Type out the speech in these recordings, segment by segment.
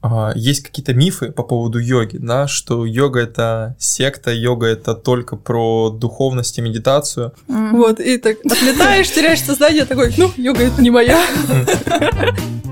А, есть какие-то мифы по поводу йоги, да, что йога это секта, йога это только про духовность и медитацию. Вот, и так отлетаешь, теряешь сознание, такой, ну, йога это не моя.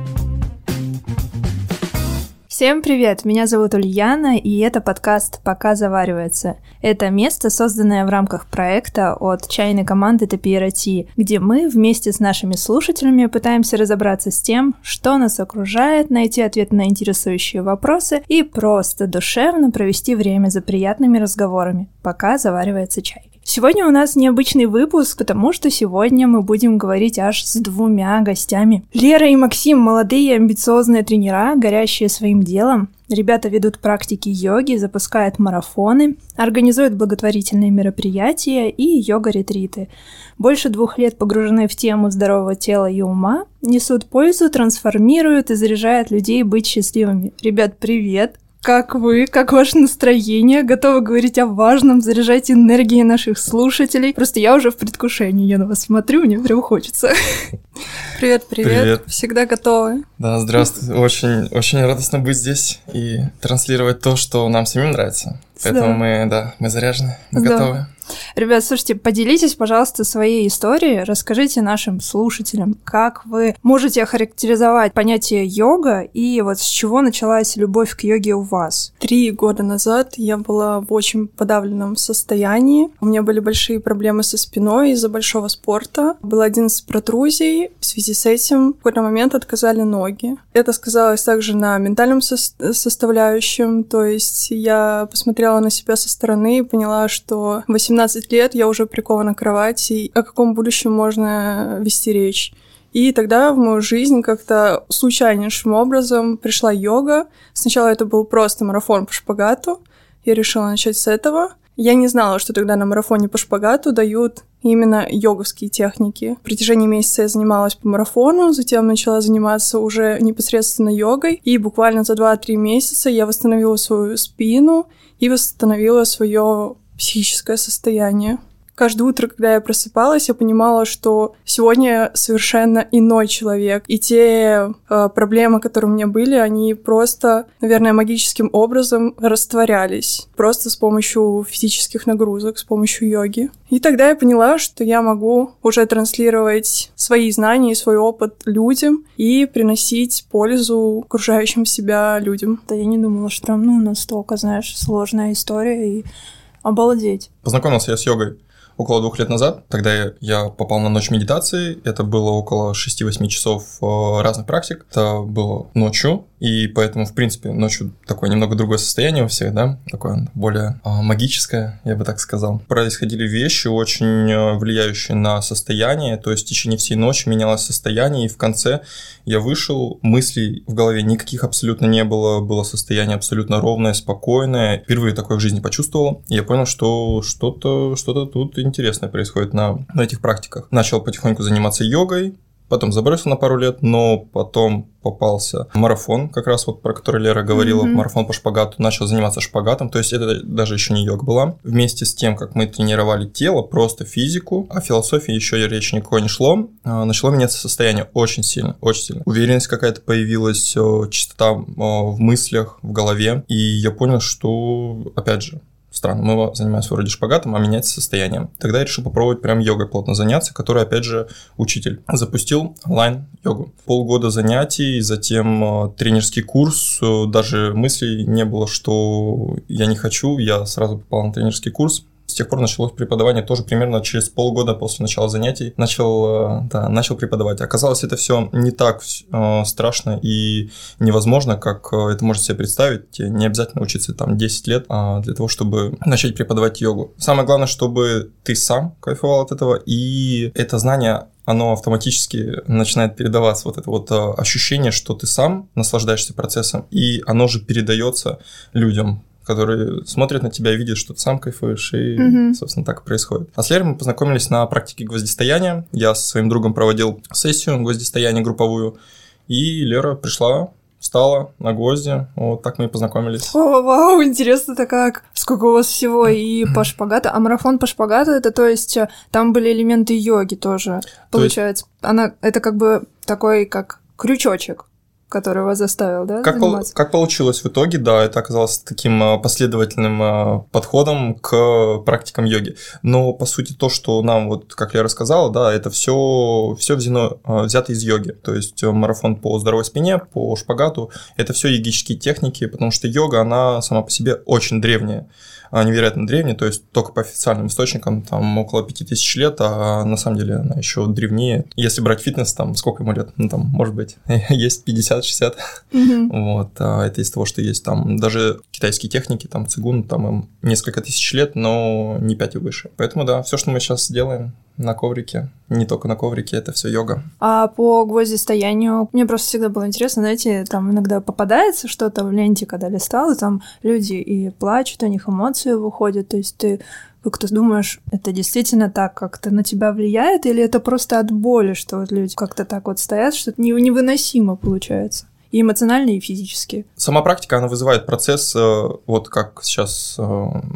Всем привет! Меня зовут Ульяна, и это подкаст «Пока заваривается». Это место, созданное в рамках проекта от чайной команды Тапиерати, где мы вместе с нашими слушателями пытаемся разобраться с тем, что нас окружает, найти ответы на интересующие вопросы и просто душевно провести время за приятными разговорами, пока заваривается чай. Сегодня у нас необычный выпуск, потому что сегодня мы будем говорить аж с двумя гостями. Лера и Максим – молодые амбициозные тренера, горящие своим делом. Ребята ведут практики йоги, запускают марафоны, организуют благотворительные мероприятия и йога-ретриты. Больше двух лет погружены в тему здорового тела и ума, несут пользу, трансформируют и заряжают людей быть счастливыми. Ребят, привет! Как вы? Как ваше настроение? Готовы говорить о важном? Заряжать энергией наших слушателей? Просто я уже в предвкушении. Я на вас смотрю, мне прям хочется. Привет, привет. Привет. Всегда готовы. Да, здравствуй. Очень, очень радостно быть здесь и транслировать то, что нам самим нравится. Поэтому да. мы, да, мы заряжены, мы да. готовы. Ребят, слушайте, поделитесь, пожалуйста, своей историей, расскажите нашим слушателям, как вы можете охарактеризовать понятие йога и вот с чего началась любовь к йоге у вас? Три года назад я была в очень подавленном состоянии. У меня были большие проблемы со спиной из-за большого спорта. Было 11 протрузий. В связи с этим в какой-то момент отказали ноги. Это сказалось также на ментальном со составляющем, то есть я посмотрела на себя со стороны и поняла, что 18 17 лет я уже прикована к кровати, о каком будущем можно вести речь. И тогда в мою жизнь как-то случайнейшим образом пришла йога. Сначала это был просто марафон по шпагату. Я решила начать с этого. Я не знала, что тогда на марафоне по шпагату дают именно йоговские техники. В протяжении месяца я занималась по марафону, затем начала заниматься уже непосредственно йогой, и буквально за 2-3 месяца я восстановила свою спину и восстановила свое психическое состояние. Каждое утро, когда я просыпалась, я понимала, что сегодня совершенно иной человек. И те э, проблемы, которые у меня были, они просто, наверное, магическим образом растворялись. Просто с помощью физических нагрузок, с помощью йоги. И тогда я поняла, что я могу уже транслировать свои знания и свой опыт людям и приносить пользу окружающим себя людям. Да я не думала, что ну, настолько, знаешь, сложная история и Обалдеть. Познакомился я с йогой около двух лет назад. Тогда я попал на ночь медитации. Это было около 6-8 часов э, разных практик. Это было ночью. И поэтому, в принципе, ночью такое немного другое состояние у всех, да, такое более а, магическое, я бы так сказал. Происходили вещи, очень э, влияющие на состояние, то есть в течение всей ночи менялось состояние, и в конце я вышел, мыслей в голове никаких абсолютно не было, было состояние абсолютно ровное, спокойное. Впервые такое в жизни почувствовал, и я понял, что что-то что тут интересное происходит на, на этих практиках. Начал потихоньку заниматься йогой, потом забросил на пару лет, но потом попался марафон, как раз вот про который Лера говорила, mm-hmm. марафон по шпагату, начал заниматься шпагатом, то есть это даже еще не йога была. Вместе с тем, как мы тренировали тело, просто физику, о философии еще речи никакой не шло, а, начало меняться состояние очень сильно, очень сильно. Уверенность какая-то появилась, чистота в мыслях, в голове, и я понял, что, опять же, странно, мы занимаемся вроде шпагатом, а менять состоянием. Тогда я решил попробовать прям йогой плотно заняться, который, опять же, учитель. Запустил онлайн-йогу. Полгода занятий, затем э, тренерский курс, э, даже мыслей не было, что я не хочу, я сразу попал на тренерский курс, тех пор началось преподавание тоже примерно через полгода после начала занятий. Начал, э, да, начал преподавать. Оказалось, это все не так э, страшно и невозможно, как э, это может себе представить. Тебе не обязательно учиться там 10 лет э, для того, чтобы начать преподавать йогу. Самое главное, чтобы ты сам кайфовал от этого, и это знание оно автоматически начинает передаваться вот это вот ощущение, что ты сам наслаждаешься процессом, и оно же передается людям которые смотрят на тебя, видят, что ты сам кайфуешь, и, mm-hmm. собственно, так и происходит. А с Лерой мы познакомились на практике гвоздистояния. Я со своим другом проводил сессию гвоздистояния групповую, и Лера пришла встала на гвозди. Вот так мы и познакомились. О, вау, интересно-то как. Сколько у вас всего и по шпагату. А марафон по шпагату, это то есть э, там были элементы йоги тоже, получается. Есть... Она, это как бы такой, как крючочек который вас заставил, да, как, пол, как получилось в итоге, да, это оказалось таким а, последовательным а, подходом к практикам йоги. Но, по сути, то, что нам, вот, как я рассказал, да, это все, все взято, взято из йоги. То есть марафон по здоровой спине, по шпагату, это все йогические техники, потому что йога, она сама по себе очень древняя невероятно древняя, то есть только по официальным источникам там около 5000 лет, а на самом деле она еще древнее. Если брать фитнес, там сколько ему лет? Ну, там, может быть, есть 50-60. Mm-hmm. Вот, а это из того, что есть там даже китайские техники, там цигун, там им несколько тысяч лет, но не 5 и выше. Поэтому да, все, что мы сейчас делаем, на коврике. Не только на коврике, это все йога. А по гвоздистоянию, мне просто всегда было интересно, знаете, там иногда попадается что-то в ленте, когда листал, и там люди и плачут, у них эмоции выходят, то есть ты как ты думаешь, это действительно так как-то на тебя влияет, или это просто от боли, что вот люди как-то так вот стоят, что это невыносимо получается? и эмоционально, и физически. Сама практика, она вызывает процесс, э, вот как сейчас э,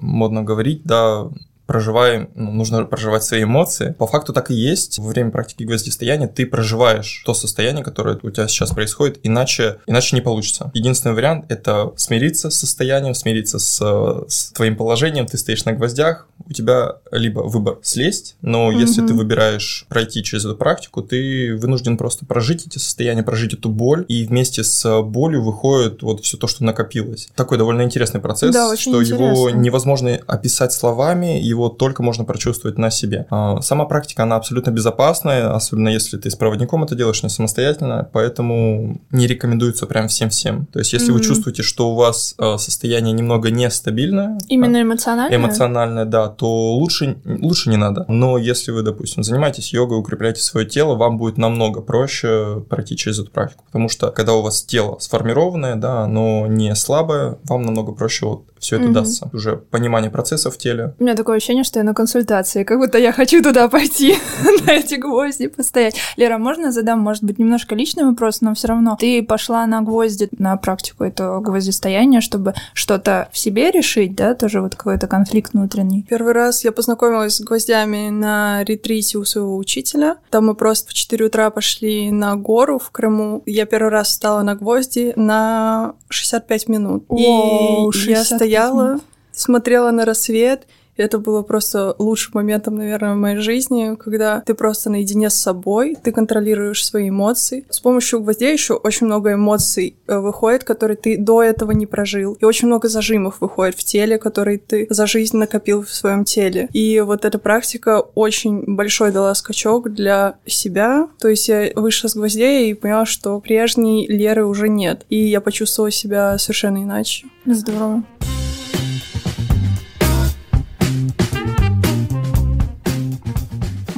модно говорить, да, проживаем, ну, нужно проживать свои эмоции. По факту так и есть. Во время практики гвоздистояния ты проживаешь то состояние, которое у тебя сейчас происходит, иначе, иначе не получится. Единственный вариант — это смириться с состоянием, смириться с, с твоим положением. Ты стоишь на гвоздях, у тебя либо выбор слезть, но mm-hmm. если ты выбираешь пройти через эту практику, ты вынужден просто прожить эти состояния, прожить эту боль, и вместе с болью выходит вот все то, что накопилось. Такой довольно интересный процесс, да, что интересно. его невозможно описать словами, его его только можно прочувствовать на себе. А, сама практика, она абсолютно безопасная, особенно если ты с проводником это делаешь не самостоятельно, поэтому не рекомендуется прям всем-всем. То есть, если mm-hmm. вы чувствуете, что у вас а, состояние немного нестабильное, именно эмоциональное, эмоциональное, да, то лучше, лучше не надо. Но если вы, допустим, занимаетесь йогой, укрепляете свое тело, вам будет намного проще пройти через эту практику, потому что когда у вас тело сформированное, да, оно не слабое, вам намного проще вот все это mm-hmm. дастся. Уже понимание процесса в теле. У меня такое ощущение, что я на консультации, как будто я хочу туда пойти, на эти гвозди постоять. Лера, можно задам, может быть, немножко личный вопрос, но все равно ты пошла на гвозди, на практику этого гвоздистояния, чтобы что-то в себе решить, да, тоже вот какой-то конфликт внутренний. Первый раз я познакомилась с гвоздями на ретрите у своего учителя. Там мы просто в 4 утра пошли на гору в Крыму. Я первый раз встала на гвозди на 65 минут. О, и 65 я стояла смотрела на рассвет это было просто лучшим моментом, наверное, в моей жизни, когда ты просто наедине с собой, ты контролируешь свои эмоции. С помощью гвоздей еще очень много эмоций э, выходит, которые ты до этого не прожил. И очень много зажимов выходит в теле, которые ты за жизнь накопил в своем теле. И вот эта практика очень большой дала скачок для себя. То есть я вышла с гвоздей и поняла, что прежней Леры уже нет. И я почувствовала себя совершенно иначе. Здорово.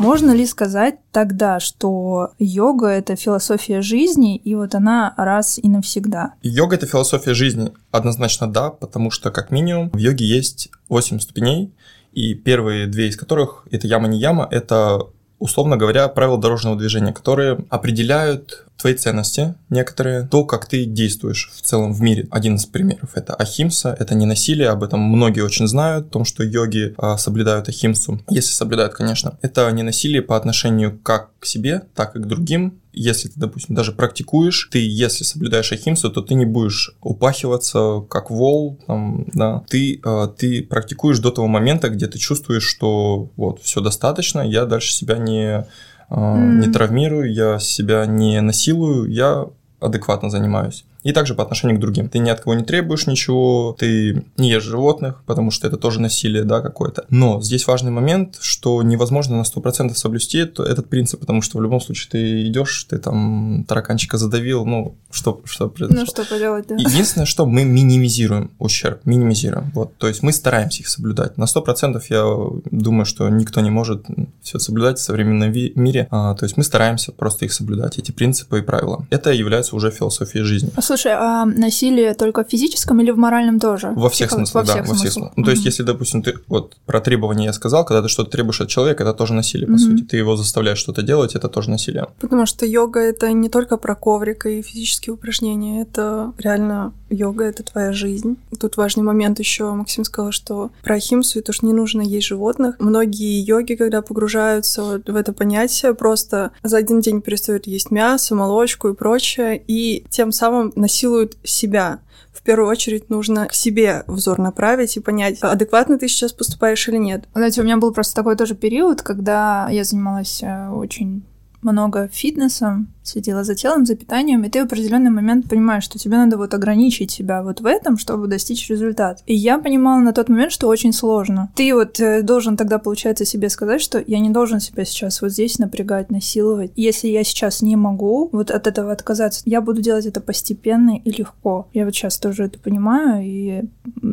Можно ли сказать тогда, что йога — это философия жизни, и вот она раз и навсегда? Йога — это философия жизни. Однозначно да, потому что, как минимум, в йоге есть 8 ступеней, и первые две из которых — это яма не яма, это условно говоря, правила дорожного движения, которые определяют твои ценности некоторые, то, как ты действуешь в целом в мире. Один из примеров — это ахимса, это не насилие, об этом многие очень знают, о том, что йоги а, соблюдают ахимсу, если соблюдают, конечно. Это не насилие по отношению как к себе, так и к другим, если ты, допустим, даже практикуешь, ты, если соблюдаешь ахимсу, то ты не будешь упахиваться как вол, там, да. Ты, э, ты практикуешь до того момента, где ты чувствуешь, что вот, все достаточно, я дальше себя не, э, mm. не травмирую, я себя не насилую, я адекватно занимаюсь. И также по отношению к другим. Ты ни от кого не требуешь ничего, ты не ешь животных, потому что это тоже насилие, да, какое-то. Но здесь важный момент, что невозможно на 100% соблюсти этот принцип, потому что в любом случае ты идешь, ты там тараканчика задавил, ну, что, что произошло. Ну, что поделать, да. Единственное, что мы минимизируем ущерб, минимизируем. Вот, то есть мы стараемся их соблюдать. На 100% я думаю, что никто не может все соблюдать в современном мире. А, то есть мы стараемся просто их соблюдать, эти принципы и правила. Это является уже философией жизни. А Слушай, а насилие только в физическом или в моральном тоже? Во всех смыслах, во да, всех во всех смыслах. Ну, то есть, если, допустим, ты вот про требования я сказал, когда ты что-то требуешь от человека, это тоже насилие, по сути. Ты его заставляешь что-то делать, это тоже насилие. Потому что йога это не только про коврик и физические упражнения, это реально йога, это твоя жизнь. Тут важный момент еще, Максим сказал, что про ахимсу и то, что не нужно есть животных. Многие йоги, когда погружаются вот в это понятие, просто за один день перестают есть мясо, молочку и прочее, и тем самым насилуют себя. В первую очередь нужно к себе взор направить и понять, адекватно ты сейчас поступаешь или нет. Знаете, у меня был просто такой тоже период, когда я занималась э, очень много фитнесом, следила за телом, за питанием, и ты в определенный момент понимаешь, что тебе надо вот ограничить себя вот в этом, чтобы достичь результат. И я понимала на тот момент, что очень сложно. Ты вот э, должен тогда, получается, себе сказать, что я не должен себя сейчас вот здесь напрягать, насиловать. Если я сейчас не могу вот от этого отказаться, я буду делать это постепенно и легко. Я вот сейчас тоже это понимаю и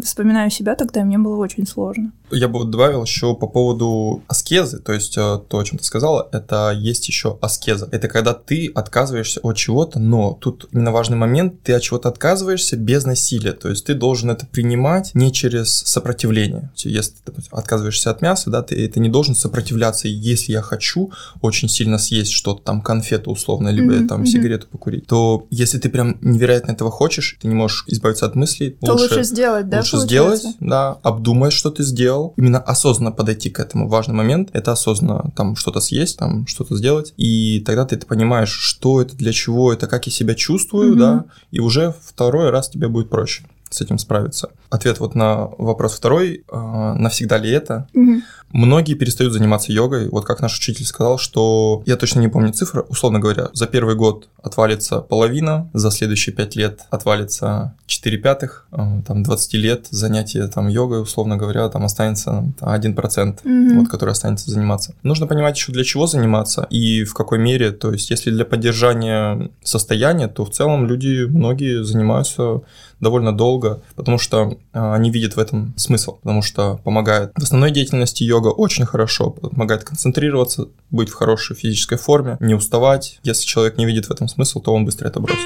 вспоминаю себя тогда, и мне было очень сложно. Я бы добавил еще по поводу аскезы, то есть э, то, о чем ты сказала, это есть еще аскеза. Это когда ты отказываешься от чего-то, но тут именно важный момент, ты от чего-то отказываешься без насилия, то есть ты должен это принимать не через сопротивление. Если ты допустим, отказываешься от мяса, да, ты это не должен сопротивляться, если я хочу очень сильно съесть что-то, там конфету условно, либо Мгм, там мгм. сигарету покурить, то если ты прям невероятно этого хочешь, ты не можешь избавиться от мыслей, То лучше, сделать, да, лучше получается? сделать, да, обдумать, что ты сделал, именно осознанно подойти к этому. Важный момент – это осознанно там что-то съесть, там что-то сделать, и тогда ты это понимаешь, что это, для чего это, как я себя чувствую, Мгм. да, и уже второй раз тебе будет проще с этим справиться. Ответ вот на вопрос второй, а, навсегда ли это? Мгм. Многие перестают заниматься йогой. Вот как наш учитель сказал, что, я точно не помню цифры, условно говоря, за первый год отвалится половина, за следующие пять лет отвалится 4 пятых, э, там 20 лет занятия там йогой, условно говоря, там останется там, 1%. Мгм. Вот, который останется заниматься. Нужно понимать еще для чего заниматься и в какой мере. То есть, если для поддержания состояния, то в целом люди, многие занимаются довольно долго, потому что а, они видят в этом смысл, потому что помогает в основной деятельности йога очень хорошо, помогает концентрироваться, быть в хорошей физической форме, не уставать. Если человек не видит в этом смысл, то он быстро это бросит.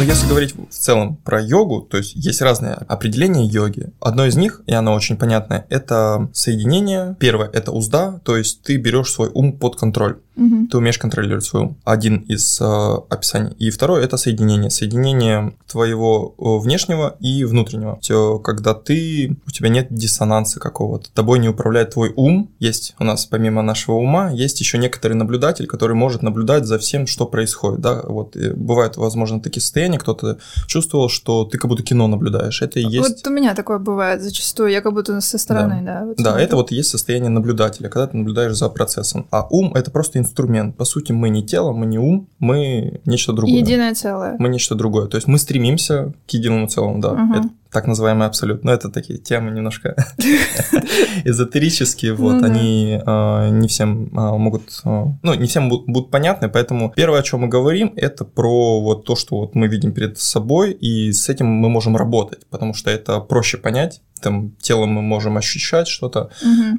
Но если говорить в целом про йогу, то есть есть разные определения йоги. Одно из них, и оно очень понятное, это соединение. Первое – это узда, то есть ты берешь свой ум под контроль. Мгм. Ты умеешь контролировать свой ум. Один из э, описаний. И второе – это соединение. Соединение твоего э, внешнего и внутреннего. Всё, когда ты, у тебя нет диссонанса какого-то. Тобой не управляет твой ум. Есть у нас, помимо нашего ума, есть еще некоторый наблюдатель, который может наблюдать за всем, что происходит. Да? Вот, и бывают, возможно, такие состояния, кто-то чувствовал, что ты как будто кино наблюдаешь. Это и есть... Вот у меня такое бывает зачастую, я как будто со стороны, да. вот Да, это вот есть состояние наблюдателя, когда ты наблюдаешь за процессом. А ум это просто инструмент. По сути, мы не тело, мы не ум, мы нечто другое. Единое целое. Мы нечто другое. То есть мы стремимся к единому целому, да. Мгм. Это так называемый абсолют. Но это такие темы немножко эзотерические, вот, Ну они а, не всем а, могут, а, ну, не всем бу- будут понятны, поэтому первое, о чем мы говорим, это про вот то, что вот мы видим перед собой, и с этим мы можем работать, потому что это проще понять, там, телом мы можем ощущать что-то,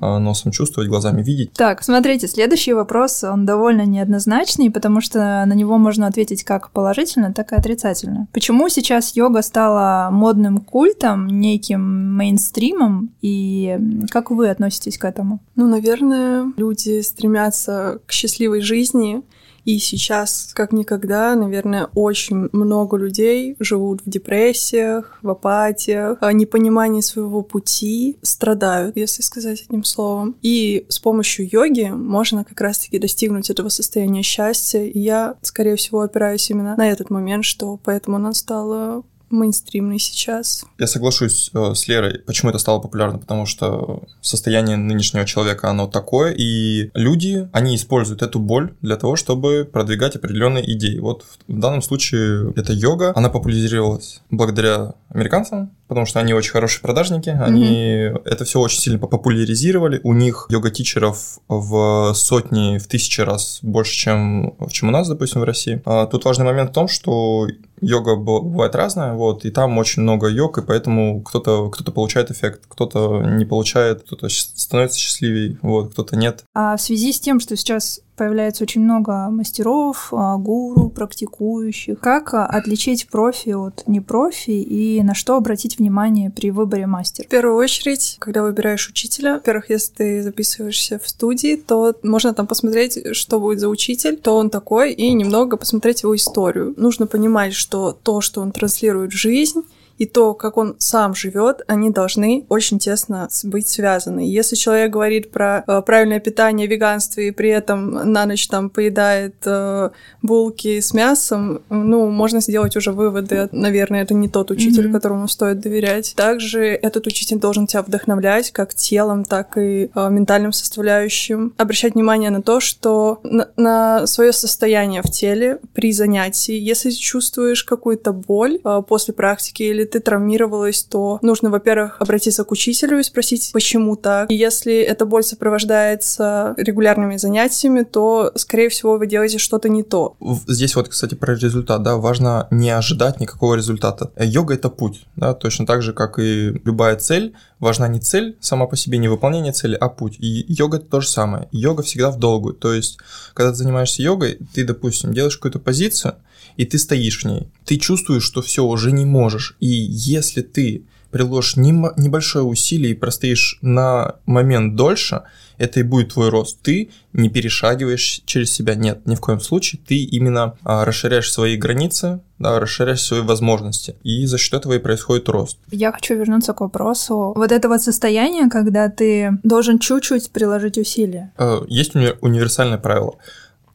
а, носом чувствовать, глазами видеть. Так, смотрите, следующий вопрос, он довольно неоднозначный, потому что на него можно ответить как положительно, так и отрицательно. Почему сейчас йога стала модным культом, неким мейнстримом, и как вы относитесь к этому? Ну, наверное, люди стремятся к счастливой жизни, и сейчас, как никогда, наверное, очень много людей живут в депрессиях, в апатиях, о непонимании своего пути, страдают, если сказать одним словом. И с помощью йоги можно как раз-таки достигнуть этого состояния счастья. И я, скорее всего, опираюсь именно на этот момент, что поэтому она стала мейнстримной сейчас. Я соглашусь э, с Лерой, почему это стало популярно, потому что состояние нынешнего человека, оно такое, и люди, они используют эту боль для того, чтобы продвигать определенные идеи. Вот в данном случае это йога, она популяризировалась благодаря американцам, потому что они очень хорошие продажники, они mm-hmm. это все очень сильно популяризировали. У них йога-тичеров в сотни, в тысячи раз больше, чем, чем у нас, допустим, в России. А тут важный момент в том, что йога бывает разная, вот, и там очень много йог, и поэтому кто-то кто получает эффект, кто-то не получает, кто-то становится счастливее, вот, кто-то нет. А в связи с тем, что сейчас появляется очень много мастеров, а, гуру, практикующих. Как а, отличить профи от непрофи и на что обратить внимание при выборе мастера? В первую очередь, когда выбираешь учителя, во-первых, если ты записываешься в студии, то можно там посмотреть, что будет за учитель, кто он такой, и немного посмотреть его историю. Нужно понимать, что то, что он транслирует в жизнь, и то, как он сам живет, они должны очень тесно быть связаны. Если человек говорит про э, правильное питание, веганство и при этом на ночь там поедает э, булки с мясом, ну, можно сделать уже выводы. Наверное, это не тот учитель, mm-hmm. которому стоит доверять. Также этот учитель должен тебя вдохновлять как телом, так и э, ментальным составляющим. Обращать внимание на то, что на, на свое состояние в теле при занятии, если чувствуешь какую-то боль э, после практики или ты травмировалась, то нужно, во-первых, обратиться к учителю и спросить, почему так. И если эта боль сопровождается регулярными занятиями, то, скорее всего, вы делаете что-то не то. Здесь вот, кстати, про результат, да, важно не ожидать никакого результата. Йога — это путь, да, точно так же, как и любая цель, важна не цель сама по себе, не выполнение цели, а путь. И йога — это то же самое. Йога всегда в долгую, то есть, когда ты занимаешься йогой, ты, допустим, делаешь какую-то позицию, и ты стоишь в ней. Ты чувствуешь, что все, уже не можешь. И если ты приложишь небольшое усилие и простоишь на момент дольше, это и будет твой рост. Ты не перешагиваешь через себя. Нет, ни в коем случае. Ты именно а, расширяешь свои границы, да, расширяешь свои возможности. И за счет этого и происходит рост. Я хочу вернуться к вопросу. Вот это вот состояние, когда ты должен чуть-чуть приложить усилия. А, есть уни- универсальное правило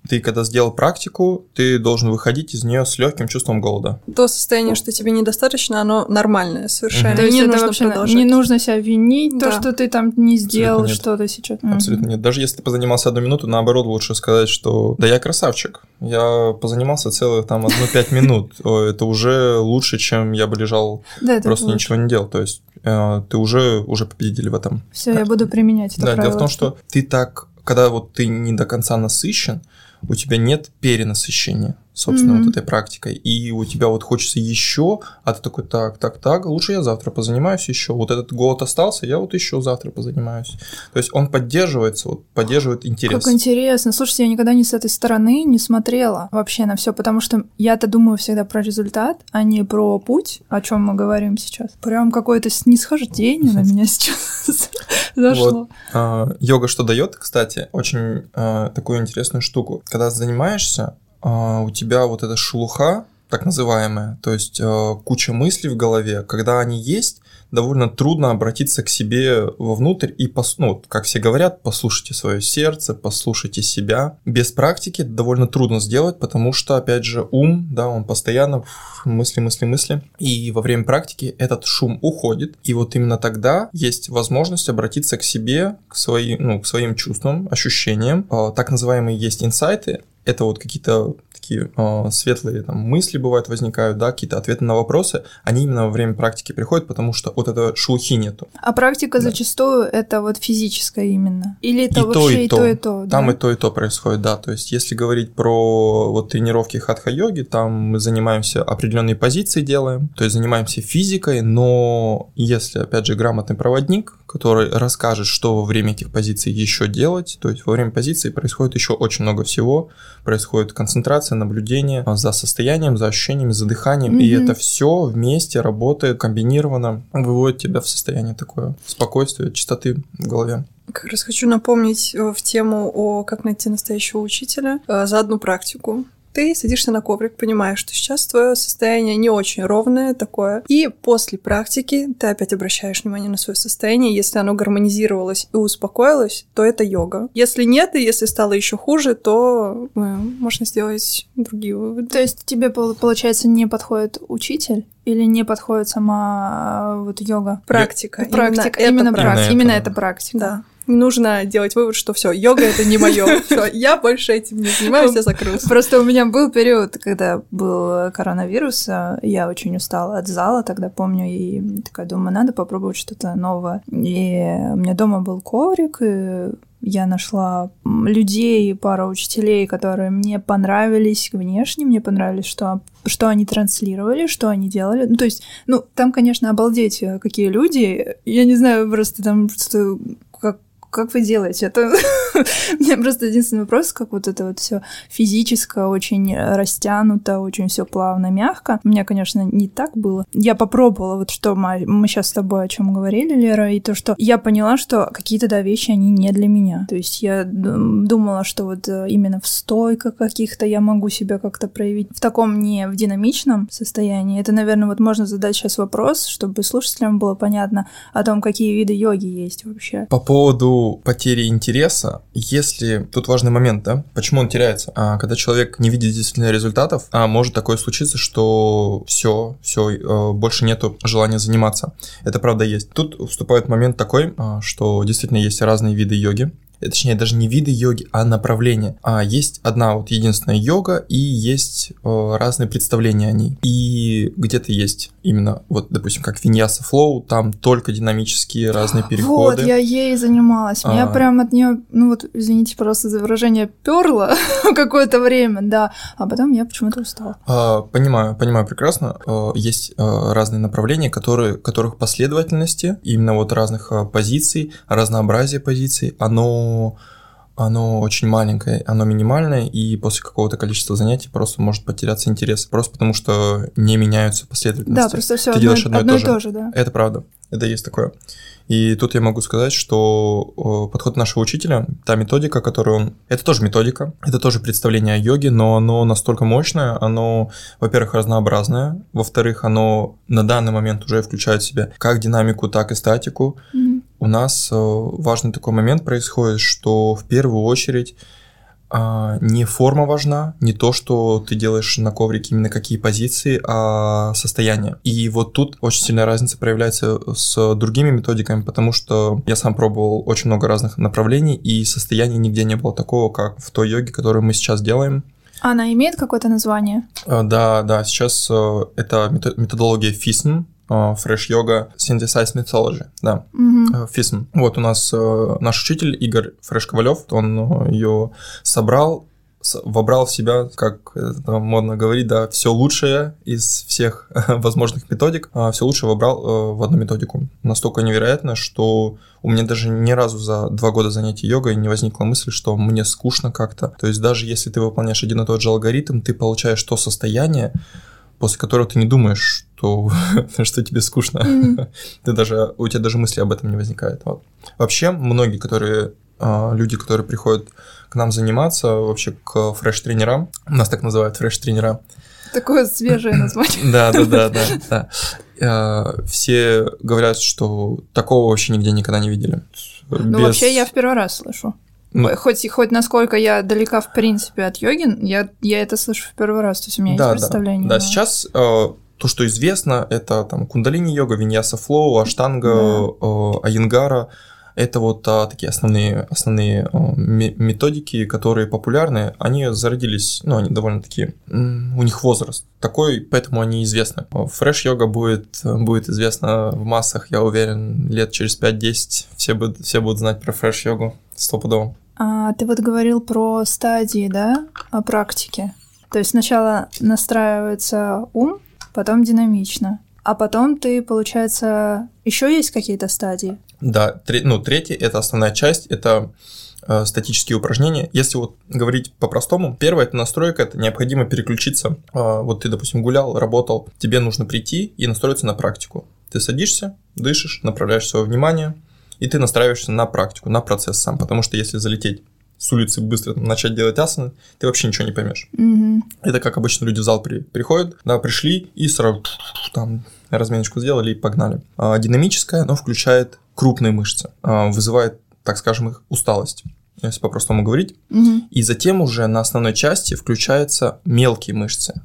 ты когда сделал практику, ты должен выходить из нее с легким чувством голода. То состояние, что тебе недостаточно, оно нормальное совершенно. Угу. То есть не это вообще продолжать. не нужно себя винить, да. то, что ты там не сделал что-то сейчас. Абсолютно угу. нет. Даже если ты позанимался одну минуту, наоборот, лучше сказать, что да я красавчик, я позанимался целых там одну пять минут. Это уже лучше, чем я бы лежал просто ничего не делал. То есть э, ты уже, уже победитель в этом. Все, я буду применять это Да, дело в том, что ты так, когда вот ты не до конца насыщен, у тебя нет перенасыщения собственно, mm-hmm. вот этой практикой, и у тебя вот хочется еще, а ты такой, так, так, так, лучше я завтра позанимаюсь еще, вот этот голод остался, я вот еще завтра позанимаюсь. То есть он поддерживается, вот поддерживает интерес. Как интересно. Слушайте, я никогда не с этой стороны не смотрела вообще на все, потому что я-то думаю всегда про результат, а не про путь, о чем мы говорим сейчас. Прям какое-то снисхождение на меня сейчас зашло. А, йога что дает, кстати, очень а, такую интересную штуку. Когда занимаешься, у тебя вот эта шелуха, так называемая, то есть а, куча мыслей в голове, когда они есть, довольно трудно обратиться к себе вовнутрь и, пос, ну, как все говорят, послушайте свое сердце, послушайте себя. Без практики это довольно трудно сделать, потому что, опять же, ум, да, он постоянно мысли, мысли, мысли. И во время практики этот шум уходит, и вот именно тогда есть возможность обратиться к себе, к, своим, ну, к своим чувствам, ощущениям. А, так называемые есть инсайты, это вот какие-то такие э, светлые там, мысли бывают возникают, да, какие-то ответы на вопросы, они именно во время практики приходят, потому что вот этого шелухи нету. А практика да. зачастую это вот физическая именно? Или это и вообще то, и, и то, то, и то? Там да? и то, и то происходит, да. То есть если говорить про вот тренировки хатха-йоги, там мы занимаемся определенные позиции делаем, то есть занимаемся физикой, но если, опять же, грамотный проводник, который расскажет, что во время этих позиций еще делать. То есть во время позиции происходит еще очень много всего. Происходит концентрация, наблюдение за состоянием, за ощущениями, за дыханием. Mm-hmm. И это все вместе работает комбинированно, выводит тебя в состояние такое спокойствия, чистоты в голове. Как раз хочу напомнить э, в тему о как найти настоящего учителя э, за одну практику ты садишься на коврик, понимаешь, что сейчас твое состояние не очень ровное такое. И после практики ты опять обращаешь внимание на свое состояние. Если оно гармонизировалось и успокоилось, то это йога. Если нет, и если стало еще хуже, то э, можно сделать другие выводы. То есть тебе, получается, не подходит учитель? Или не подходит сама вот йога? Практика. Практика. Именно, именно, практика. Именно, именно это практика. Да. Нужно делать вывод, что все, йога это не мое. Все, я больше этим не занимаюсь, я закрылась. Просто у меня был период, когда был коронавирус, а я очень устала от зала, тогда помню, и такая думаю, надо попробовать что-то новое. И у меня дома был коврик, и я нашла людей, пару учителей, которые мне понравились внешне, мне понравились, что, что они транслировали, что они делали. Ну, то есть, ну, там, конечно, обалдеть, э, какие люди. Я не знаю, просто там что как вы делаете это? У меня просто единственный вопрос, как вот это вот все физическое, очень растянуто, очень все плавно, мягко. У меня, конечно, не так было. Я попробовала, вот что мы, мы сейчас с тобой о чем говорили, Лера, и то, что я поняла, что какие-то, да, вещи, они не для меня. То есть я думала, что вот э, именно в стойках каких-то я могу себя как-то проявить в таком не в динамичном состоянии. Это, наверное, вот можно задать сейчас вопрос, чтобы слушателям было понятно о том, какие виды йоги есть вообще. По поводу потери интереса, если... Тут важный момент, да? Почему он теряется? А, когда человек не видит действительно результатов, а может такое случиться, что все, все, э, больше нету желания заниматься. Это правда есть. Тут вступает момент такой, а, что действительно есть разные виды йоги. Э, точнее даже не виды йоги, а направления. А есть одна вот единственная йога и есть э, разные представления о ней. И где-то есть именно вот, допустим, как Виньяса Флоу, там только динамические разные переходы. Вот, я ей занималась. Меня а... прям от нее, ну вот, извините просто за выражение, перла какое-то время, да. А потом я почему-то устала. А, понимаю, понимаю прекрасно. А, есть а, разные направления, которые, которых последовательности, именно вот разных а, позиций, разнообразие позиций, оно оно очень маленькое, оно минимальное, и после какого-то количества занятий просто может потеряться интерес, просто потому что не меняются последовательности. Да, просто все Ты одно, делаешь одно, одно и, то, и то же. Да. Это правда, это есть такое. И тут я могу сказать, что подход нашего учителя, та методика, которую он... Это тоже методика, это тоже представление о йоге, но оно настолько мощное, оно, во-первых, разнообразное, во-вторых, оно на данный момент уже включает в себя как динамику, так и статику. Mm-hmm. У нас э, важный такой момент происходит, что в первую очередь а, не форма важна, не то, что ты делаешь на коврике, именно какие позиции, а состояние. И вот тут очень сильная разница проявляется с другими методиками, потому что я сам пробовал очень много разных направлений, и состояния нигде не было такого, как в той йоге, которую мы сейчас делаем. Она имеет какое-то название? А, да, да, сейчас э, это методология FISM, Fresh Yoga Synthesized Mythology, да, mm-hmm. FISM. Вот у нас э, наш учитель Игорь Фреш Ковалев, он э, ее собрал, вобрал в себя, как это модно говорить, да, все лучшее из всех возможных методик, а все лучшее вобрал в одну методику. Настолько невероятно, что у меня даже ни разу за два года занятий йогой не возникла мысль, что мне скучно как-то. То есть даже если ты выполняешь один и тот же алгоритм, ты получаешь то состояние, после которого ты не думаешь, что, что тебе скучно. Mm-hmm. ты даже, у тебя даже мысли об этом не возникает. Вот. Вообще, многие, которые а, люди, которые приходят к нам заниматься, вообще к фреш-тренерам, нас так называют фреш-тренера. Такое свежее название. Да, да, да, да, да. А, все говорят, что такого вообще нигде никогда не видели. Ну, вообще, я в первый раз слышу. Хоть, хоть насколько я далека, в принципе, от йоги, я, я это слышу в первый раз, то есть у меня да, есть представление. Да, да. сейчас э, то, что известно, это там кундалини-йога, виньяса флоу, аштанга, да. э, аянгара. Это вот а, такие основные, основные а, методики, которые популярны. Они зародились, ну, они довольно-таки... У них возраст такой, поэтому они известны. Фреш-йога будет, будет известна в массах, я уверен, лет через 5-10 все будут, все будут знать про фреш-йогу стопудово. А, ты вот говорил про стадии, да, о практике. То есть сначала настраивается ум, потом динамично. А потом ты, получается, еще есть какие-то стадии? Да, тре- ну, третья это основная часть, это э, статические упражнения. Если вот говорить по-простому, первое это настройка, это необходимо переключиться. Э, вот ты, допустим, гулял, работал, тебе нужно прийти и настроиться на практику. Ты садишься, дышишь, направляешь свое внимание, и ты настраиваешься на практику, на процесс сам, потому что если залететь с улицы быстро начать делать асаны, ты вообще ничего не поймешь. Mm-hmm. Это как обычно люди в зал при, приходят, да, пришли и сразу там разминочку сделали и погнали. А, динамическая, оно включает крупные мышцы, а, вызывает, так скажем, их усталость если по-простому говорить. Mm-hmm. И затем уже на основной части включаются мелкие мышцы,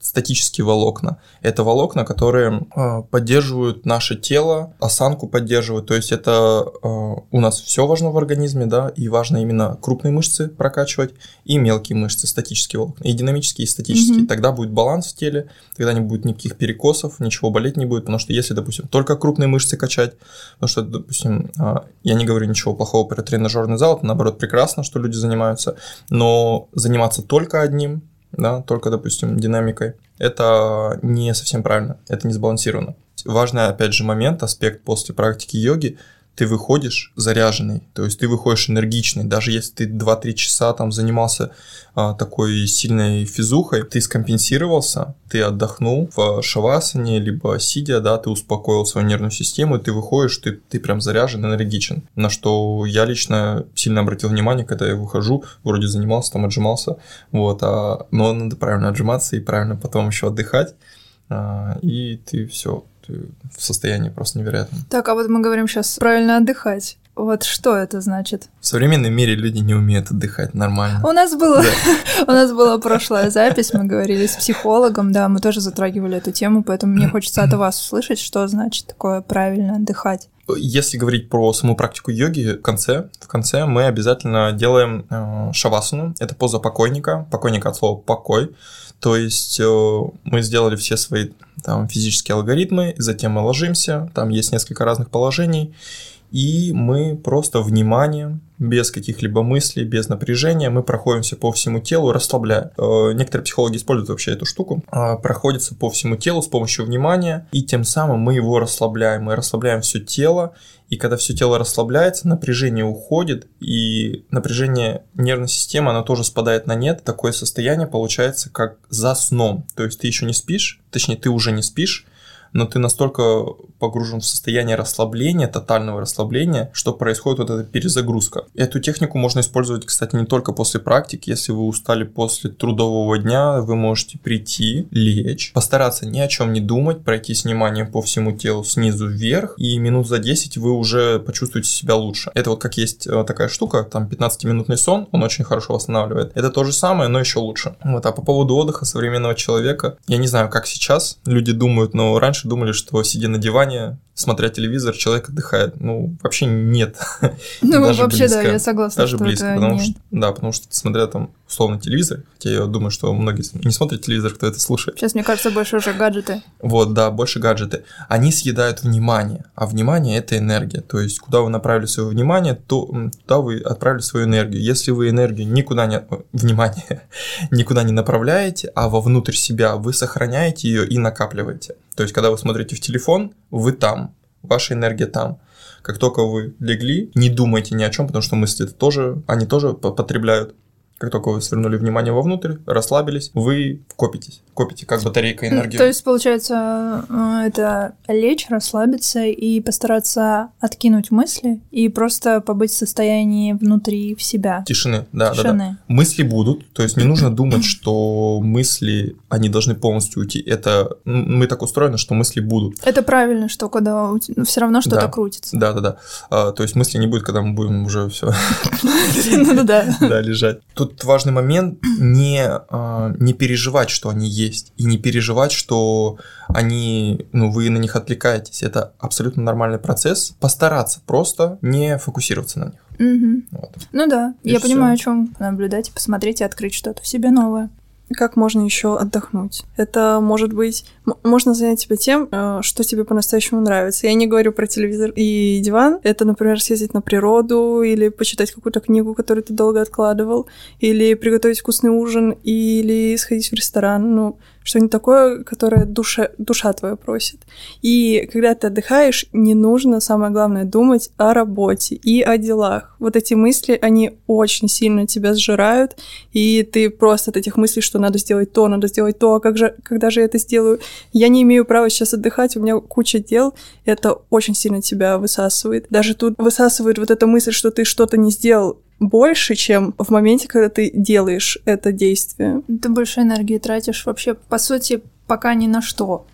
статические волокна. Это волокна, которые э, поддерживают наше тело, осанку поддерживают. То есть это э, у нас все важно в организме, да, и важно именно крупные мышцы прокачивать и мелкие мышцы, статические волокна, и динамические, и статические. Mm-hmm. Тогда будет баланс в теле, тогда не будет никаких перекосов, ничего болеть не будет, потому что если, допустим, только крупные мышцы качать, потому что, допустим, э, я не говорю ничего плохого про тренажерный зал, это наоборот прекрасно, что люди занимаются, но заниматься только одним да, только, допустим, динамикой, это не совсем правильно, это не сбалансировано. Важный, опять же, момент, аспект после практики йоги – ты выходишь заряженный, то есть ты выходишь энергичный, даже если ты 2-3 часа там занимался а, такой сильной физухой, ты скомпенсировался, ты отдохнул в шавасане, либо сидя, да, ты успокоил свою нервную систему, и ты выходишь, ты, ты прям заряжен, энергичен, на что я лично сильно обратил внимание, когда я выхожу, вроде занимался, там отжимался, вот, а, но надо правильно отжиматься и правильно потом еще отдыхать, а, и ты все в состоянии просто невероятном. Так, а вот мы говорим сейчас правильно отдыхать. Вот что это значит? В современном мире люди не умеют отдыхать нормально. У нас было, у нас была прошлая запись, мы говорили с психологом, да, мы тоже затрагивали эту тему, поэтому мне хочется от вас услышать, что значит такое правильно отдыхать. Если говорить про саму практику йоги, в конце, в конце мы обязательно делаем э, шавасану. Это поза покойника. Покойника от слова покой. То есть э, мы сделали все свои там физические алгоритмы, затем мы ложимся, там есть несколько разных положений, и мы просто вниманием, без каких-либо мыслей, без напряжения, мы проходимся по всему телу, расслабляя. Э, некоторые психологи используют вообще эту штуку, э, проходятся по всему телу с помощью внимания, и тем самым мы его расслабляем, мы расслабляем все тело, и когда все тело расслабляется, напряжение уходит, и напряжение нервной системы, оно тоже спадает на нет. Такое состояние получается как за сном. То есть ты еще не спишь, точнее ты уже не спишь, но ты настолько погружен в состояние расслабления, тотального расслабления, что происходит вот эта перезагрузка. Эту технику можно использовать, кстати, не только после практики. Если вы устали после трудового дня, вы можете прийти, лечь, постараться ни о чем не думать, пройти вниманием по всему телу снизу вверх, и минут за 10 вы уже почувствуете себя лучше. Это вот как есть э, такая штука, там 15-минутный сон, он очень хорошо восстанавливает. Это то же самое, но еще лучше. Вот, а по поводу отдыха современного человека, я не знаю, как сейчас люди думают, но раньше раньше думали, что сидя на диване, смотря телевизор, человек отдыхает. Ну, вообще нет. Ну, Даже вообще, близко. да, я согласна. Даже близко, потому нет. что, да, потому что, смотря там, условно, телевизор, хотя я думаю, что многие не смотрят телевизор, кто это слушает. Сейчас, мне кажется, больше уже гаджеты. Вот, да, больше гаджеты. Они съедают внимание, а внимание – это энергия. То есть, куда вы направили свое внимание, то туда вы отправили свою энергию. Если вы энергию никуда не, внимание, никуда не направляете, а вовнутрь себя вы сохраняете ее и накапливаете. То есть, когда вы смотрите в телефон, вы там, ваша энергия там. Как только вы легли, не думайте ни о чем, потому что мысли тоже, они тоже потребляют. Как только вы свернули внимание вовнутрь, расслабились, вы копитесь, копите как батарейка энергию. То есть, получается, э, это лечь, расслабиться и постараться откинуть мысли и просто побыть в состоянии внутри в себя. Тишины, да, Тишины. да, да. Мысли будут, то есть не нужно думать, что мысли, они должны полностью уйти. Это мы так устроены, что мысли будут. Это правильно, что когда все равно что-то да. крутится. Да, да, да. А, то есть мысли не будет, когда мы будем уже все ну да. лежать тут важный момент не, а, не переживать, что они есть, и не переживать, что они, ну, вы на них отвлекаетесь. Это абсолютно нормальный процесс. Постараться просто не фокусироваться на них. Угу. Вот. Ну да, и я все. понимаю, о чем наблюдать, посмотреть и открыть что-то в себе новое. Как можно еще отдохнуть? Это может быть... Можно занять себя тем, э, что тебе по-настоящему нравится. Я не говорю про телевизор и диван. Это, например, съездить на природу или почитать какую-то книгу, которую ты долго откладывал, или приготовить вкусный ужин, или сходить в ресторан. Ну, что-нибудь такое, которое душа, душа твоя просит. И когда ты отдыхаешь, не нужно, самое главное, думать о работе и о делах. Вот эти мысли, они очень сильно тебя сжирают, и ты просто от этих мыслей, что надо сделать то, надо сделать то, а как же, когда же я это сделаю? Я не имею права сейчас отдыхать, у меня куча дел, это очень сильно тебя высасывает. Даже тут высасывает вот эта мысль, что ты что-то не сделал, больше, чем в моменте, когда ты делаешь это действие. Ты больше энергии тратишь вообще, по сути, пока ни на что.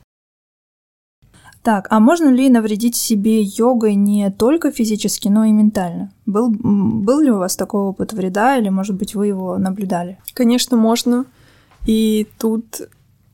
Так, а можно ли навредить себе йогой не только физически, но и ментально? Был, был ли у вас такой опыт вреда, или, может быть, вы его наблюдали? Конечно, можно. И тут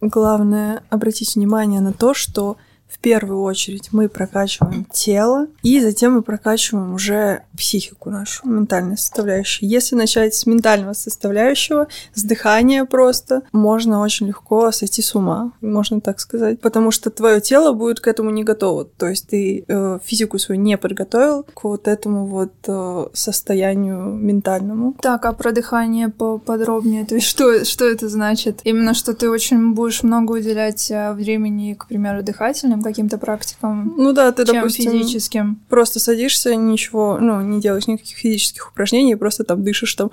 Главное обратить внимание на то, что в первую очередь мы прокачиваем тело, и затем мы прокачиваем уже психику нашу, ментальную составляющую. Если начать с ментального составляющего, с дыхания просто, можно очень легко сойти с ума, можно так сказать, потому что твое тело будет к этому не готово. То есть ты э, физику свою не подготовил к вот этому вот э, состоянию ментальному. Так, а про дыхание поподробнее, то есть что, что это значит? Именно что ты очень будешь много уделять э, времени, к примеру, дыхательным ментальным каким-то практикам, ну да, ты, чем допустим, физическим. Просто садишься, ничего, ну, не делаешь никаких физических упражнений, просто там дышишь там.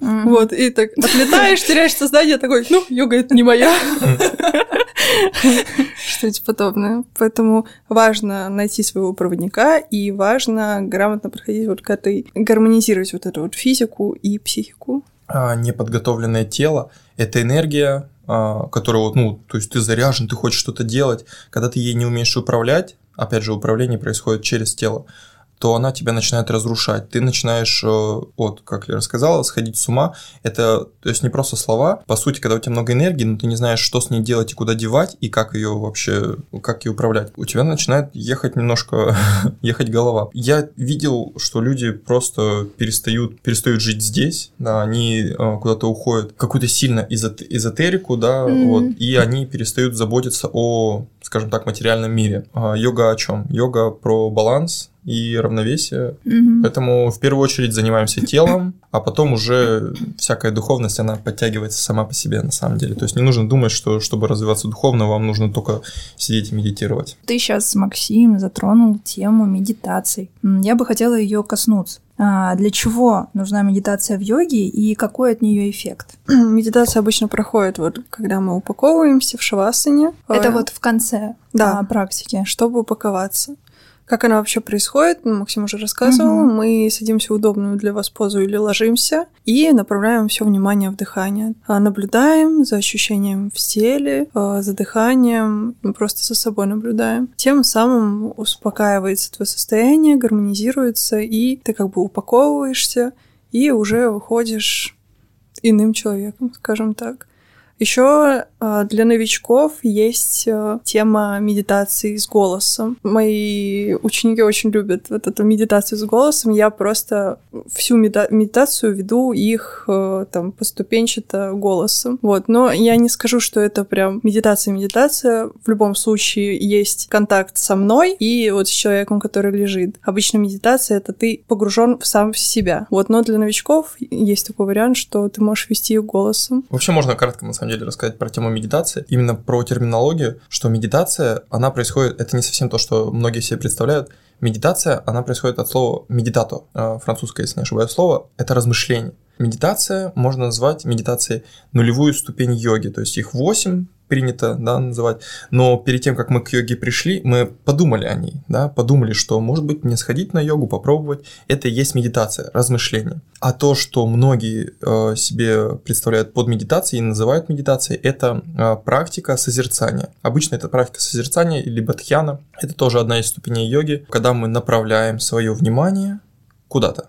Mm-hmm. Вот, и так отлетаешь, теряешь сознание, такой, ну, йога это не моя. Что-нибудь подобное. Поэтому важно найти своего проводника, и важно грамотно проходить вот к этой, гармонизировать вот эту вот физику и психику. А, неподготовленное тело – это энергия, которая вот, ну, то есть ты заряжен, ты хочешь что-то делать, когда ты ей не умеешь управлять, опять же, управление происходит через тело, то она тебя начинает разрушать. Ты начинаешь, э, вот, как я рассказала, сходить с ума. Это, то есть, не просто слова. По сути, когда у тебя много энергии, но ты не знаешь, что с ней делать и куда девать, и как ее вообще, как ее управлять, у тебя начинает ехать немножко, ехать голова. Я видел, что люди просто перестают, перестают жить здесь, да, они э, куда-то уходят какую-то сильно эзотерику, да, mm-hmm. вот, и они перестают заботиться о, скажем так, материальном мире. А йога о чем? Йога про баланс, и равновесие. Угу. Поэтому в первую очередь занимаемся телом, а потом уже всякая духовность, она подтягивается сама по себе на самом деле. То есть не нужно думать, что чтобы развиваться духовно, вам нужно только сидеть и медитировать. Ты сейчас, Максим, затронул тему медитаций. Я бы хотела ее коснуться. А для чего нужна медитация в йоге и какой от нее эффект? Медитация обычно проходит вот, когда мы упаковываемся в шавасане. Это вот в конце да, а, практики. Чтобы упаковаться. Как она вообще происходит, ну, Максим уже рассказывал. Угу. Мы садимся в удобную для вас позу или ложимся и направляем все внимание в дыхание. А, наблюдаем за ощущением в теле, а, за дыханием, просто за собой наблюдаем. Тем самым успокаивается твое состояние, гармонизируется, и ты как бы упаковываешься и уже выходишь иным человеком, скажем так. Еще а, для новичков есть а, тема медитации с голосом. Мои ученики очень любят вот эту медитацию с голосом. Я просто всю медитацию веду их а, там поступенчато голосом. Вот, но я не скажу, что это прям медитация-медитация. В любом случае есть контакт со мной и вот с человеком, который лежит. Обычно медитация — это ты погружен в сам в себя. Вот, но для новичков есть такой вариант, что ты можешь вести их голосом. Вообще можно кратко, на самом деле, рассказать про тему медитации, именно про терминологию, что медитация, она происходит, это не совсем то, что многие себе представляют. Медитация, она происходит от слова медитато, э, французское, если не ошибаюсь, слово, это размышление. Медитация можно назвать медитацией нулевую ступень йоги, то есть их 8, принято да, называть. Но перед тем, как мы к йоге пришли, мы подумали о ней, да, подумали, что, может быть, мне сходить на йогу, попробовать. Это и есть медитация, размышление. А то, что многие э, себе представляют под медитацией и называют медитацией, это э, практика созерцания. Обычно это практика созерцания или тхьяна. Это тоже одна из ступеней йоги, когда мы направляем свое внимание куда-то.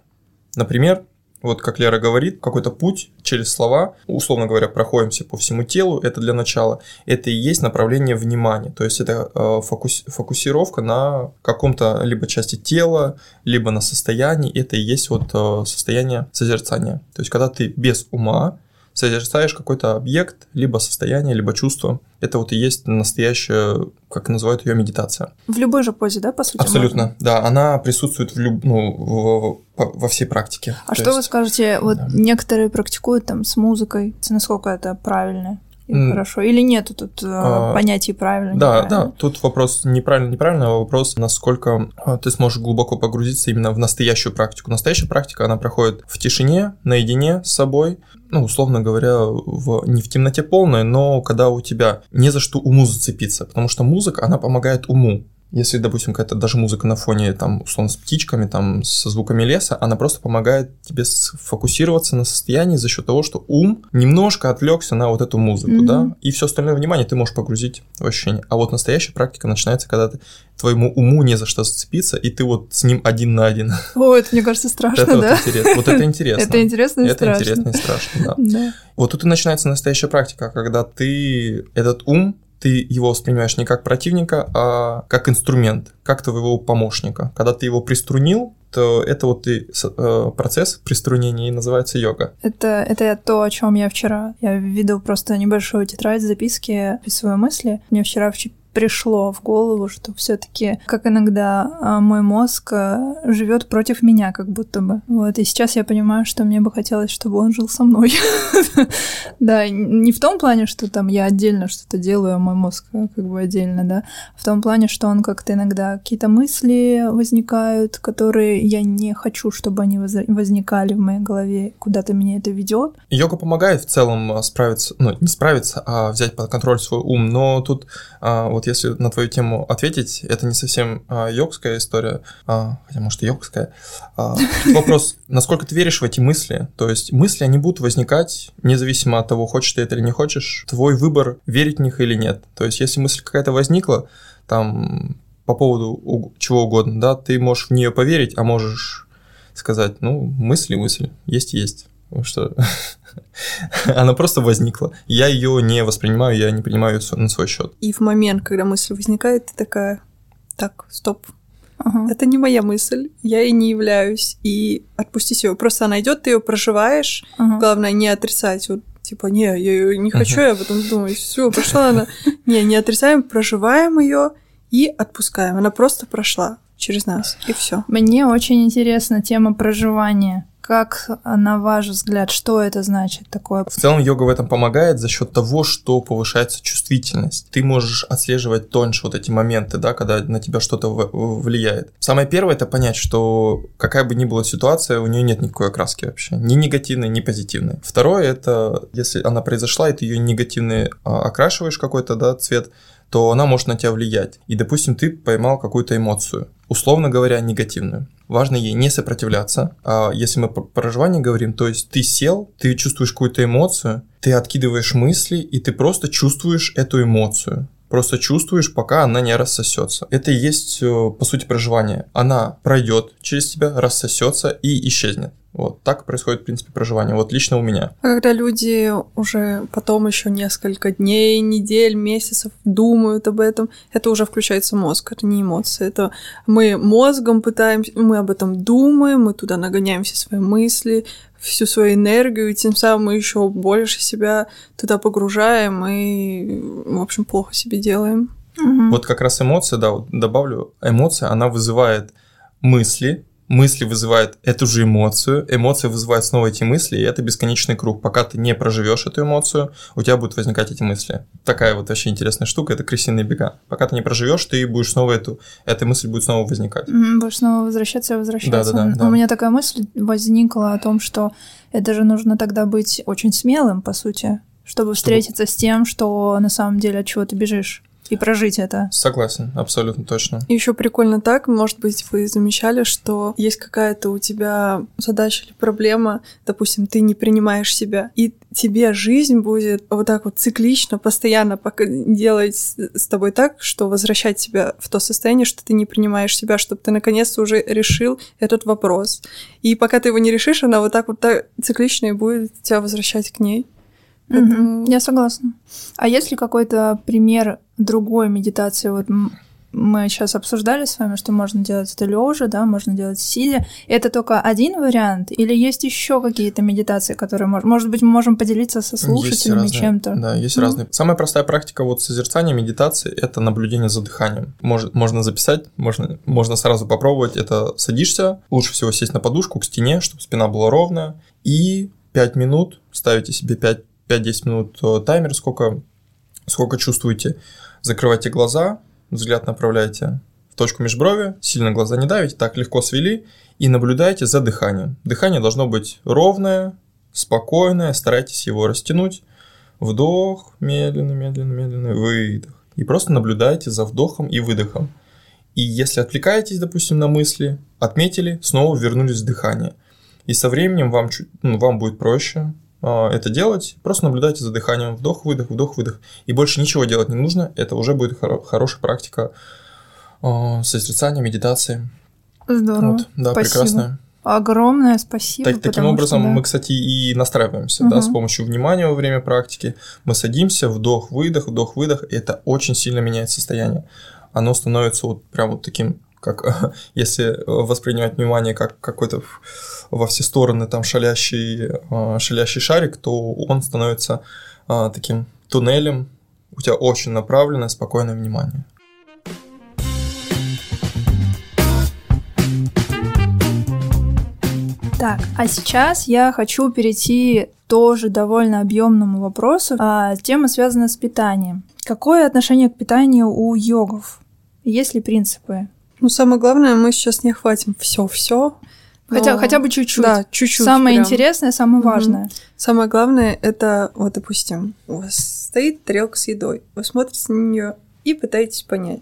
Например, вот как Лера говорит, какой-то путь через слова, условно говоря, проходимся по всему телу, это для начала, это и есть направление внимания, то есть это э, фокус, фокусировка на каком-то либо части тела, либо на состоянии, это и есть вот э, состояние созерцания. То есть когда ты без ума созерцаешь какой-то объект, либо состояние, либо чувство. Это вот и есть настоящая, как называют ее, медитация. В любой же позе, да, по сути? Абсолютно, можно? да. Она присутствует в люб... ну, во всей практике. А То что есть... вы скажете, вот да. некоторые практикуют там с музыкой, насколько это правильно? Mm. Хорошо. Или нету тут э, а, понятий правильно? Да, да. Тут вопрос неправильно, неправильно, а вопрос, насколько а, ты сможешь глубоко погрузиться именно в настоящую практику. Настоящая практика, она проходит в тишине, наедине с собой, ну, условно говоря, в, не в темноте полной, но когда у тебя не за что уму зацепиться, потому что музыка, она помогает уму. Если, допустим, какая-то даже музыка на фоне, там, условно, с птичками, там, со звуками леса, она просто помогает тебе сфокусироваться на состоянии за счет того, что ум немножко отвлекся на вот эту музыку, mm-hmm. да, и все остальное внимание ты можешь погрузить в ощущение. А вот настоящая практика начинается, когда ты твоему уму не за что зацепиться, и ты вот с ним один на один. О, это, мне кажется, страшно, это да? Вот, интерес, вот это интересно. Это интересно и это страшно. Это интересно и страшно, да. да. Вот тут и начинается настоящая практика, когда ты этот ум ты его воспринимаешь не как противника, а как инструмент, как твоего помощника. Когда ты его приструнил, то это вот и э, процесс приструнения и называется йога. Это, это то, о чем я вчера. Я веду просто небольшую тетрадь записки, описываю мысли. Мне вчера в пришло в голову, что все-таки, как иногда а, мой мозг а, живет против меня, как будто бы. Вот, и сейчас я понимаю, что мне бы хотелось, чтобы он жил со мной. Да, не в том плане, что там я отдельно что-то делаю, а мой мозг как бы отдельно, да, в том плане, что он как-то иногда какие-то мысли возникают, которые я не хочу, чтобы они возникали в моей голове, куда-то меня это ведет. Йога помогает в целом справиться, ну, не справиться, а взять под контроль свой ум, но тут вот вот если на твою тему ответить, это не совсем а, йогская история, а, хотя, может, и йогская. А, вопрос, насколько ты веришь в эти мысли? То есть мысли, они будут возникать независимо от того, хочешь ты это или не хочешь. Твой выбор, верить в них или нет. То есть если мысль какая-то возникла, там, по поводу чего угодно, да, ты можешь в нее поверить, а можешь сказать, ну, мысли, мысли, есть-есть. Потому что она просто возникла. Я ее не воспринимаю, я не принимаю ее на свой счет. И в момент, когда мысль возникает, ты такая, так, стоп, Ага. Это не моя мысль, я ей не являюсь. И отпустить ее. Просто она идет, ты ее проживаешь. Ага. Главное, не отрицать. Вот, типа, не, я ее не хочу, ага. я потом думаю, все, прошла она. Не, не отрицаем, проживаем ее и отпускаем. Она просто прошла через нас, и все. Мне очень интересна тема проживания. Как, на ваш взгляд, что это значит такое? В целом йога в этом помогает за счет того, что повышается чувствительность. Ты можешь отслеживать тоньше вот эти моменты, да, когда на тебя что-то влияет. Самое первое это понять, что какая бы ни была ситуация, у нее нет никакой окраски вообще, ни негативной, ни позитивной. Второе это, если она произошла, и ты ее негативный а, окрашиваешь какой-то, да, цвет, то она может на тебя влиять. И, допустим, ты поймал какую-то эмоцию, условно говоря, негативную. Важно ей не сопротивляться. А если мы про проживание говорим, то есть ты сел, ты чувствуешь какую-то эмоцию, ты откидываешь мысли, и ты просто чувствуешь эту эмоцию просто чувствуешь, пока она не рассосется. Это и есть, э, по сути, проживание. Она пройдет через тебя, рассосется и исчезнет. Вот так происходит, в принципе, проживание. Вот лично у меня. А когда люди уже потом еще несколько дней, недель, месяцев думают об этом, это уже включается мозг, это не эмоции. Это мы мозгом пытаемся, мы об этом думаем, мы туда нагоняем все свои мысли, всю свою энергию, и тем самым мы еще больше себя туда погружаем и, в общем, плохо себе делаем. Угу. Вот как раз эмоция, да, вот добавлю, эмоция, она вызывает мысли, мысли вызывают эту же эмоцию, эмоция вызывает снова эти мысли, и это бесконечный круг. Пока ты не проживешь эту эмоцию, у тебя будут возникать эти мысли. Такая вот вообще интересная штука, это крысиные бега. Пока ты не проживешь, ты будешь снова эту, эта мысль будет снова возникать. Будешь снова возвращаться и возвращаться. Да, да, да, да. У меня такая мысль возникла о том, что это же нужно тогда быть очень смелым, по сути, чтобы встретиться с тем, что на самом деле от чего ты бежишь и прожить это. Согласен, абсолютно точно. И еще прикольно так, может быть, вы замечали, что есть какая-то у тебя задача или проблема, допустим, ты не принимаешь себя, и тебе жизнь будет вот так вот циклично, постоянно делать с тобой так, что возвращать тебя в то состояние, что ты не принимаешь себя, чтобы ты наконец-то уже решил этот вопрос. И пока ты его не решишь, она вот так вот так циклично и будет тебя возвращать к ней. Угу, я согласна. А есть ли какой-то пример другой медитации? Вот мы сейчас обсуждали с вами, что можно делать это лежа, да, можно делать сидя. Это только один вариант, или есть еще какие-то медитации, которые может, может быть, мы можем поделиться со слушателями чем-то? Да, есть ну. разные. Самая простая практика вот созерцания медитации это наблюдение за дыханием. Может, можно записать, можно, можно сразу попробовать. Это садишься, лучше всего сесть на подушку к стене, чтобы спина была ровная, и 5 минут ставите себе 5 5-10 минут э, таймер, сколько, сколько чувствуете. Закрывайте глаза, взгляд направляйте в точку межброви, сильно глаза не давите, так легко свели и наблюдайте за дыханием. Дыхание должно быть ровное, спокойное, старайтесь его растянуть. Вдох, медленно, медленно, медленно, выдох. И просто наблюдайте за вдохом и выдохом. И если отвлекаетесь, допустим, на мысли, отметили, снова вернулись в дыхание. И со временем вам, чуть, ну, вам будет проще это делать. Просто наблюдайте за дыханием. Вдох, выдох, вдох, выдох. И больше ничего делать не нужно. Это уже будет хоро- хорошая практика э, созерцания, медитации. Здорово. Вот, да, Спасибо. прекрасно. Огромное спасибо. Так, таким образом, что, да. мы, кстати, и настраиваемся, да, с помощью внимания во время практики. Мы садимся, вдох, выдох, вдох, выдох, и это очень сильно меняет состояние. Оно становится вот прям вот таким, как если э, воспринимать внимание как какой-то во все стороны там шалящий, э, шалящий шарик, то он становится э, таким туннелем. У тебя очень направленное, спокойное внимание. Так, а сейчас я хочу перейти тоже довольно объемному вопросу. А, тема связана с питанием. Какое отношение к питанию у йогов? Есть ли принципы? Ну, самое главное, мы сейчас не охватим все-все. Хотя, хотя бы чуть-чуть. Да, чуть-чуть. Самое прям. интересное, самое Мгм. важное. Самое главное, это, вот, допустим, у вас стоит тарелка с едой, вы смотрите на нее и пытаетесь понять,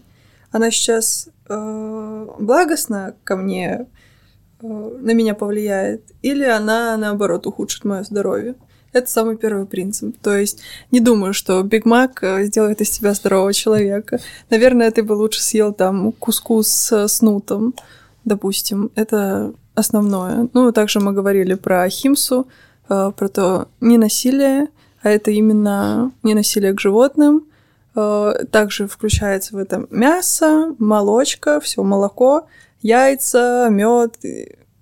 она сейчас э, благостно ко мне, э, на меня повлияет, или она, наоборот, ухудшит мое здоровье. Это самый первый принцип. То есть не думаю, что Биг Мак э, сделает из тебя здорового человека. Наверное, ты бы лучше съел там кускус с, с нутом, допустим. Это основное. Ну, также мы говорили про химсу, э, про то не насилие, а это именно не насилие к животным. Э, Также включается в это мясо, молочка, все молоко, яйца, мед,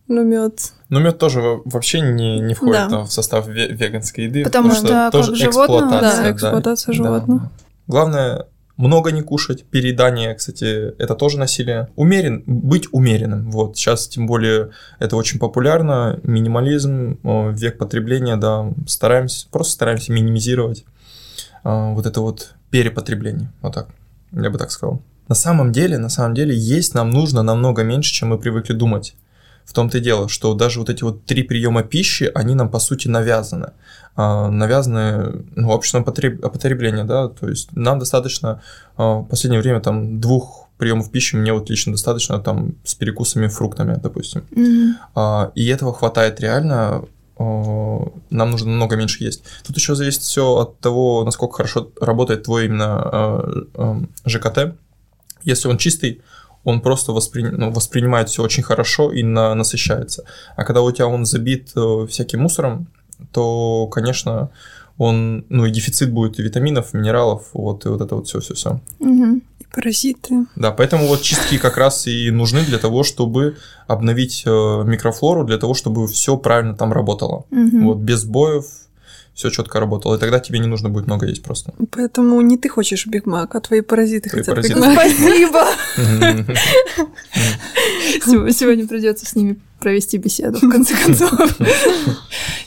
ну мед. Но мед тоже во- вообще не, не входит Да. в состав ве- веганской еды. Потому что как тоже животного, эксплуатация. да, эксплуатация животного. Главное, много не кушать. Переедание, кстати, это тоже насилие. Умерен, быть умеренным. Вот сейчас, тем более, это очень популярно. Минимализм, век потребления, да, стараемся, просто стараемся минимизировать э, вот это вот перепотребление. Вот так, я бы так сказал. На самом деле, на самом деле, есть нам нужно намного меньше, чем мы привыкли думать. В том-то и дело, что даже вот эти вот три приема пищи, они нам по сути навязаны. А, навязаны ну, обществом потреб- потребления, да, то есть нам достаточно а, в последнее время там двух приемов пищи мне вот лично достаточно там с перекусами фруктами, допустим. А, и этого хватает реально. Нам нужно намного меньше есть. Тут еще зависит все от того, насколько хорошо работает твой именно ЖКТ. Если он чистый, он просто воспри- ну, воспринимает все очень хорошо и на- насыщается. А когда у тебя он забит э, всяким мусором, то, конечно, он, ну и дефицит будет и витаминов, минералов, вот, и вот это вот все-все-все. И паразиты. Да, поэтому вот чистки как раз и нужны для того, чтобы обновить э, микрофлору, для того, чтобы все правильно там работало. Мгм. Вот без сбоев все четко работало, и тогда тебе не нужно будет много есть просто. Поэтому не ты хочешь Биг Мак, а твои паразиты Твои хотят паразиты Биг Мак. Спасибо. Сегодня придется с ними провести беседу, в конце концов.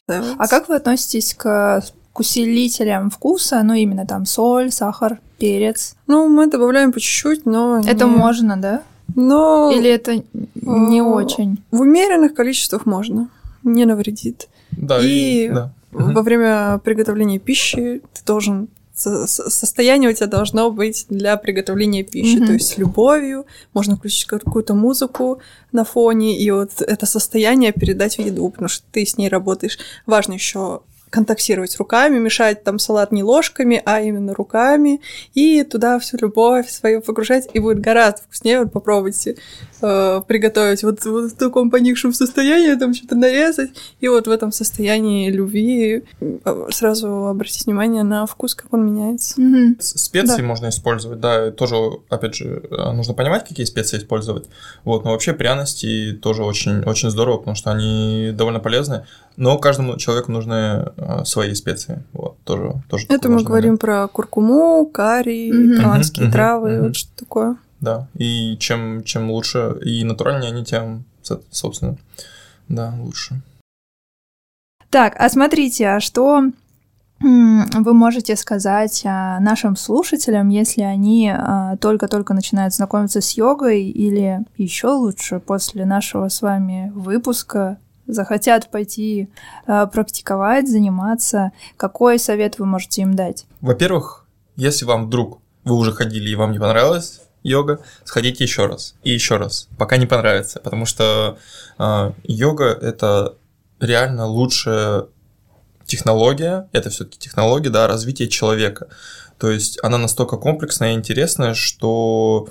А как вы относитесь к к усилителям вкуса, ну именно там соль, сахар, перец? Ну, мы добавляем по чуть-чуть, но... Это не- можно, да? Но Или это не О, очень? в умеренных количествах можно. Не навредит. Да, И- и... да. Во время приготовления пищи ты должен со- со- состояние у тебя должно быть для приготовления пищи, Мгм. то есть с любовью, можно включить какую-то музыку на фоне, и вот это состояние передать в еду, потому что ты с ней работаешь. Важно еще контактировать руками, мешать там салат не ложками, а именно руками, и туда всю любовь свою погружать, и будет гораздо вкуснее. Вот попробуйте э, приготовить вот, вот в таком поникшем состоянии, там что-то нарезать, и вот в этом состоянии любви э, сразу обратить внимание на вкус, как он меняется. С- Специи Да. можно использовать, да, тоже, опять же, э, нужно понимать, какие специи использовать. Вот, но вообще пряности тоже очень, очень здорово, потому что они довольно полезны, но каждому человеку нужны свои специи. Вот, тоже, тоже Это мы говорим момент. про куркуму, карри, перуанские Мгм, травы, мгм. вот что такое. Да, и чем, чем лучше и натуральнее они, тем, со- собственно, да, лучше. Так, а смотрите, а что вы можете сказать а, нашим слушателям, если они а, только-только начинают знакомиться с йогой или еще лучше после нашего с вами выпуска захотят пойти а, практиковать, заниматься, какой совет вы можете им дать? Во-первых, если вам вдруг вы уже ходили и вам не понравилось, йога, сходите еще раз и еще раз, пока не понравится, потому что э, йога это реально лучшая технология, это все-таки технология, да, развития человека. То есть она настолько комплексная и интересная, что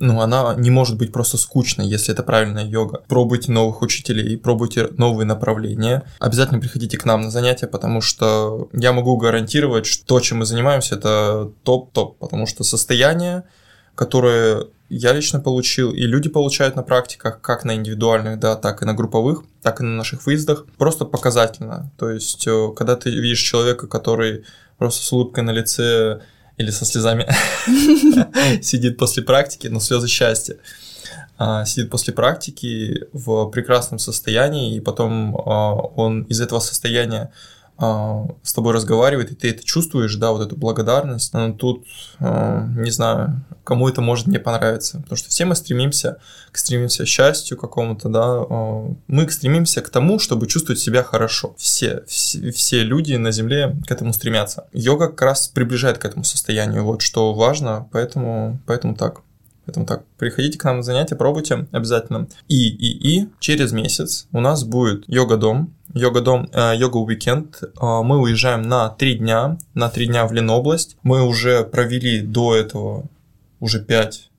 ну, она не может быть просто скучной, если это правильная йога. Пробуйте новых учителей, пробуйте новые направления. Обязательно приходите к нам на занятия, потому что я могу гарантировать, что то, чем мы занимаемся, это топ-топ, потому что состояние, которое я лично получил, и люди получают на практиках, как на индивидуальных, да, так и на групповых, так и на наших выездах, просто показательно. То есть, э, когда ты видишь человека, который просто с улыбкой на лице или со слезами сидит после практики, но слезы счастья, а, сидит после практики в прекрасном состоянии, и потом а, он из этого состояния с тобой разговаривает, и ты это чувствуешь, да, вот эту благодарность. Но тут, не знаю, кому это может не понравиться, потому что все мы стремимся к стремимся к счастью какому-то, да, мы стремимся к тому, чтобы чувствовать себя хорошо. Все, все, все люди на Земле к этому стремятся. Йога как раз приближает к этому состоянию, вот что важно, поэтому, поэтому так. Поэтому так, приходите к нам на занятия, пробуйте обязательно. И, и, и через месяц у нас будет йога-дом, йога-дом, э, йога-уикенд. Э, мы уезжаем на три дня, на три дня в Ленобласть. Мы уже провели до этого уже пять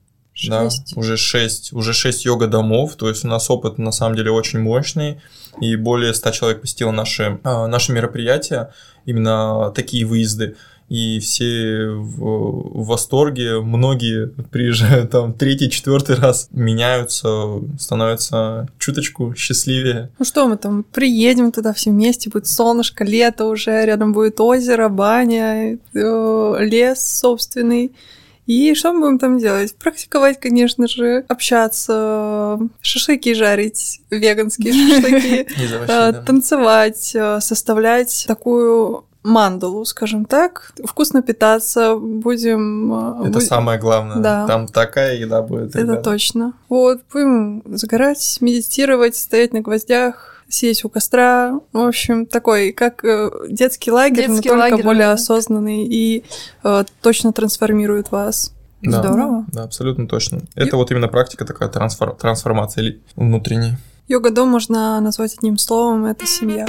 да, уже шесть уже шесть йога-домов, то есть у нас опыт на самом деле очень мощный, и более ста человек посетило наши, э, наши мероприятия, именно такие выезды и все в, в восторге, многие приезжают там третий, четвертый раз, меняются, становятся чуточку счастливее. Ну что мы там, приедем туда все вместе, будет солнышко, лето уже, рядом будет озеро, баня, э, лес собственный. И что мы будем там делать? Практиковать, конечно же, общаться, шашлыки жарить, веганские шашлыки, э, танцевать, э, составлять такую мандалу, скажем так. Вкусно питаться будем. А, это будем... самое главное. Да. Там такая еда будет. Это ребята. точно. Вот, будем загорать, медитировать, стоять на гвоздях, сидеть у костра. В общем, такой, как э, детский лагерь, детский но только лагерь, более да. осознанный и э, точно трансформирует вас. Да, Здорово. Да, абсолютно точно. Это вот именно практика такая трансфор... трансформация внутренней. Йога-дом можно назвать одним словом, это семья.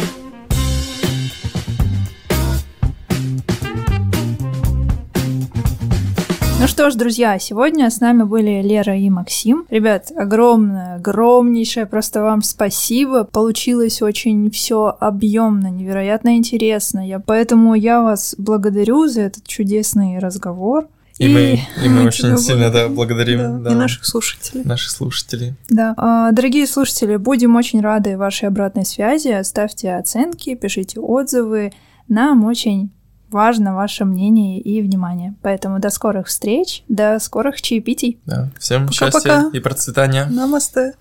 Ну что ж, друзья, сегодня с нами были Лера и Максим. Ребят, огромное, огромнейшее просто вам спасибо. Получилось очень все объемно, невероятно интересно. Я, поэтому я вас благодарю за этот чудесный разговор. И, и мы, и мы очень сильно да, благодарим да, да. и наших слушателей. Наших слушателей. Да. А, дорогие слушатели, будем очень рады вашей обратной связи. Ставьте оценки, пишите отзывы. Нам очень важно ваше мнение и внимание. Поэтому до скорых встреч, до скорых чаепитий. Да. Всем Пока-пока. счастья и процветания. Намасте.